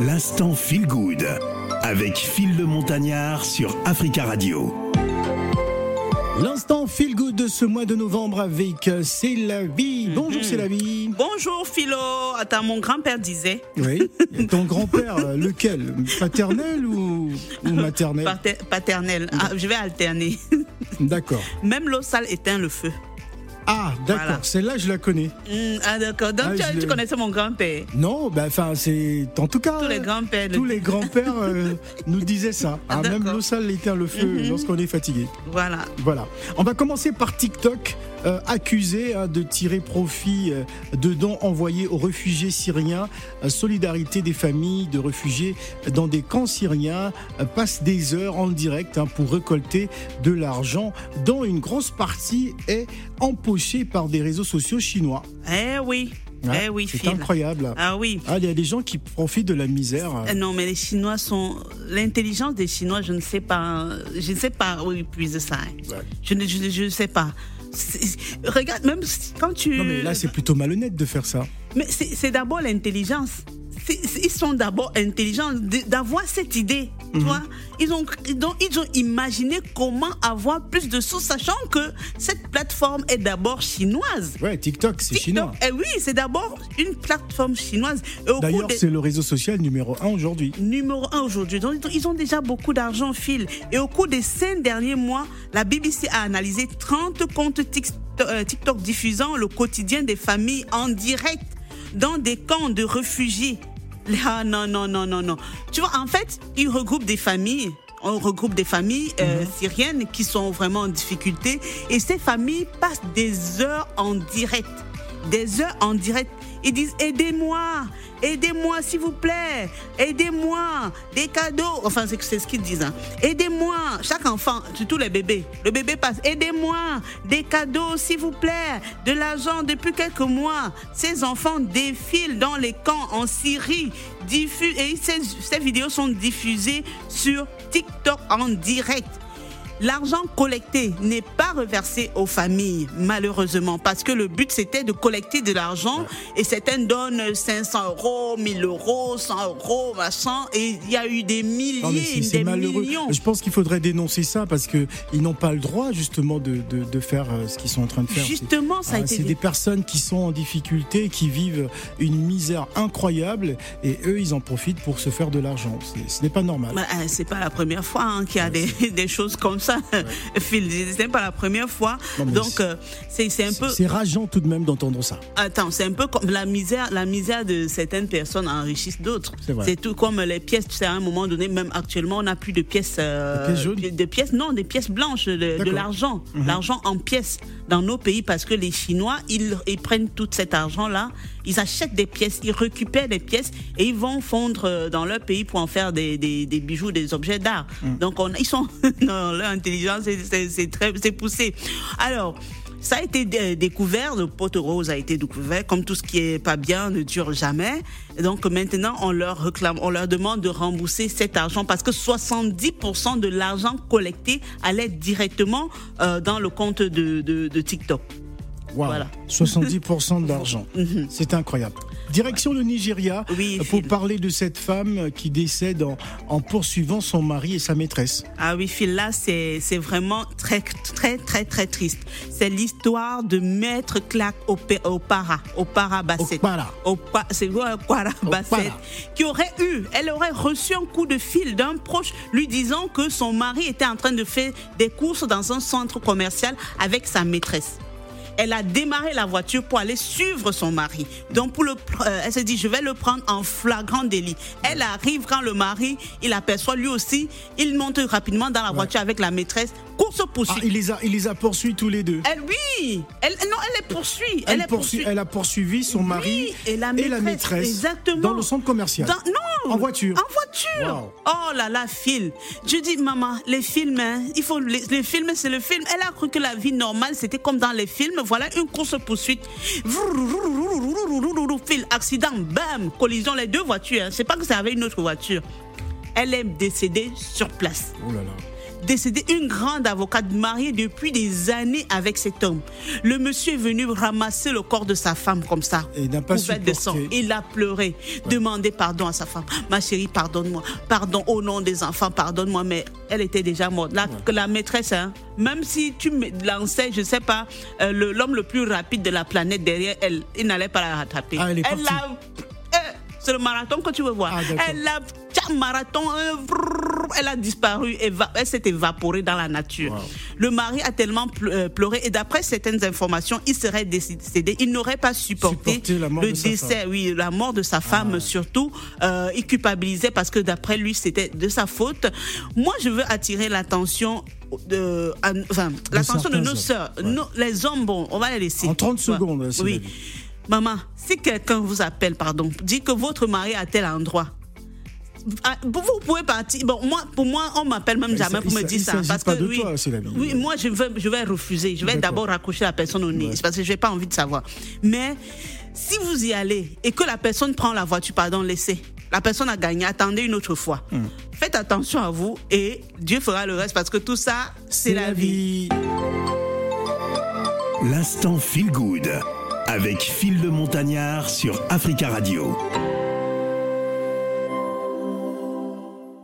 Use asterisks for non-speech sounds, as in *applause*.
L'instant Feel Good avec Phil le Montagnard sur Africa Radio. L'instant feel good de ce mois de novembre avec C'est la vie. Bonjour, c'est la vie. Bonjour Philo. Attends, mon grand-père disait. Oui. Ton grand-père, euh, lequel? Paternel ou, ou maternel? Pater- paternel. Ah, je vais alterner. D'accord. Même l'eau sale éteint le feu. Ah, d'accord. Voilà. Celle-là, je la connais. Hmm, ah d'accord. Donc Ah, tu, connaissais mon grand-père. Non, bah, enfin, c'est. En tout cas. Tous les grands-pères. le Tous les grands-pères euh, *laughs* nous disaient ça. Ah, Ah, même l'eau sale éteint le feu Mhm. lorsqu'on est fatigué. Voilà. Voilà. On va commencer par TikTok, accusé hein, de tirer profit euh, de dons envoyés aux réfugiés syriens. Euh, solidarité des familles de réfugiés dans des camps syriens euh, passe des heures en direct hein, pour récolter de l'argent dont une grosse partie est empochée par des réseaux sociaux chinois. Eh oui. Hein, eh oui, C'est Phil. incroyable. Ah oui. Ah, Il y a des gens qui profitent de la misère. Euh, Non, mais les Chinois sont. L'intelligence des Chinois, je ne sais pas. Je ne sais pas où ils puisent ça. hein. Ouais. Je ne je, je ne sais pas. Regarde, même quand tu. Non mais là c'est plutôt malhonnête de faire ça. Mais c'est d'abord l'intelligence. Ils sont d'abord intelligents d'avoir cette idée. Mhm. ils, ont, ils, ont, ils ont imaginé comment avoir plus de sous, sachant que cette plateforme est d'abord chinoise. Ouais, TikTok c'est chinois. eh oui, c'est d'abord une plateforme chinoise. D'ailleurs des- c'est le réseau social numéro un aujourd'hui. numéro un aujourd'hui. Donc, ils ont déjà beaucoup d'argent, Phil. Et au cours des cinq derniers mois, la BBC a analysé 30 comptes euh, TikTok diffusant le quotidien des familles en direct dans des camps de réfugiés. Ah non, non, non, non, non. Tu vois, en fait, ils regroupent des familles. On regroupe des familles euh, syriennes qui sont vraiment en difficulté. Et ces familles passent des heures en direct des heures en direct. Ils disent aidez-moi, aidez-moi s'il vous plaît, aidez-moi, des cadeaux. Enfin, c'est ce qu'ils disent. hein. Aidez-moi, chaque enfant, surtout les bébés. Le bébé passe, aidez-moi, des cadeaux s'il vous plaît, de l'argent depuis quelques mois. Ces enfants défilent dans les camps en Syrie. Et ces, ces vidéos sont diffusées sur TikTok en direct. L'argent collecté n'est pas reversé aux familles, malheureusement, parce que le but c'était de collecter de l'argent et certains donnent 500 euros, 1000 euros, 100 euros, machin, et il y a eu des milliers, Non, des malheureux. millions. Je pense qu'il faudrait dénoncer ça parce que ils n'ont pas le droit justement de, de, de faire euh, ce qu'ils sont en train de faire. Justement, ça a Ah, été c'est des personnes qui sont en difficulté, qui vivent une misère incroyable et eux ils en profitent pour se faire de l'argent. Ce n'est pas normal. Bah, euh, c'est pas la première fois hein, qu'il y a des, *laughs* des choses comme ça, Phil. C'est pas la première fois. Non, Donc, c'est- euh, un peu. C'est rageant tout de même d'entendre ça. Attends, c'est un peu comme la misère, la misère de certaines personnes enrichissent d'autres. C'est tout comme les pièces. Tu sais, à un moment donné, même actuellement, on n'a plus de pièces. euh, Des pièces jaunes? non, des pièces blanches, de, l'argent, Mhm. l'argent en pièces dans nos pays parce que les Chinois, ils, ils prennent tout cet argent-là, ils achètent des pièces, ils récupèrent des pièces et ils vont fondre euh, dans leur pays pour en faire des, des, des bijoux, des objets d'art. Mhm. Donc, on, ils sont *laughs* non, leur intelligence, c'est- très, c'est poussé. Alors. Ça a été dé- découvert, le pot rose a été découvert, comme tout ce qui est pas bien ne dure jamais. Et donc maintenant, on leur réclame, on leur demande de rembourser cet argent parce que 70% de l'argent collecté allait directement euh, dans le compte de, de, de TikTok. Waouh. Voilà. 70% de l'argent. *laughs* Mhm. C'est incroyable. Direction le Nigeria Oui, pour Phil. parler de cette femme qui décède en, en poursuivant son mari et sa maîtresse. Ah oui, Phil, là, c'est vraiment très, très, très, très triste. C'est l'histoire de Maître Clark au, P- au Para, au Para Basset. Okpara. Au Pa- c'est quoi, Para Basset, Para. qui aurait eu, elle aurait reçu un coup de fil d'un proche lui disant que son mari était en train de faire des courses dans un centre commercial avec sa maîtresse. Elle a démarré la voiture pour aller suivre son mari. Donc, pour le, euh, elle s'est dit, je vais le prendre en flagrant délit. Elle arrive quand le mari, il aperçoit lui aussi, il monte rapidement dans la voiture avec la maîtresse. Course Ah, poursuite. il les a, il les a poursuivis tous les deux. Elle, oui, elle, non, elle les poursuit. Elle, les poursuit- elle a poursuivi son mari Oui, et la maîtresse, maîtresse exactement. dans le centre commercial. Dans- non En voiture. En voiture Wow. Oh là là, Phil. Je dis, maman, les films, hein, il faut les, les films, c'est le film. Elle a cru que la vie normale, c'était comme dans les films. Voilà une course-poursuite. Phil, accident, bam, collision, les deux voitures. C'est pas que c'est avec une autre voiture. Elle est décédée sur place. Oh là là. Décédée, une grande avocate mariée depuis des années avec cet homme. Le monsieur est venu ramasser le corps de sa femme comme ça. Et n'a pas de sang. Il a pleuré, demandé pardon à sa femme. Ma chérie, pardonne-moi. Pardon au nom des enfants, pardonne-moi. Mais elle était déjà morte. La, la maîtresse, hein, même si tu me lançais, je sais pas, euh, l'homme le plus rapide de la planète derrière elle, il n'allait pas la rattraper. Ah, elle euh, c'est le marathon que tu veux voir. Ah, elle a marathon, euh, brrr, elle a disparu, elle s'est évaporée dans la nature. Wow. Le mari a tellement euh, pleuré et d'après certaines informations, il serait décédé. Il n'aurait pas supporté le décès, oui, la mort de sa femme surtout. Euh, il culpabilisait parce que d'après lui, c'était de sa faute. Moi, je veux attirer l'attention de, enfin, l'attention de nos sœurs. Ouais. Nos- les hommes, bon, on va les laisser. En 30 Tu vois. secondes, Sylvie. Oui. Maman, si quelqu'un vous appelle, pardon, dit que votre mari à tel endroit. Ah, Vous vous pouvez partir. Bon, moi, pour moi, on m'appelle même jamais pour me dire ça. Parce pas que de oui, toi, c'est la vie. oui, moi, je vais, je vais refuser. Je vais d'abord raccrocher la personne au nez. Parce que je n'ai pas envie de savoir. Mais si vous y allez et que la personne prend la voiture, pardon, laissez. La personne a gagné. Attendez une autre fois. Hmm. Faites attention à vous et Dieu fera le reste parce que tout ça, c'est la vie. L'instant Feel Good avec Phil le Montagnard sur Africa Radio.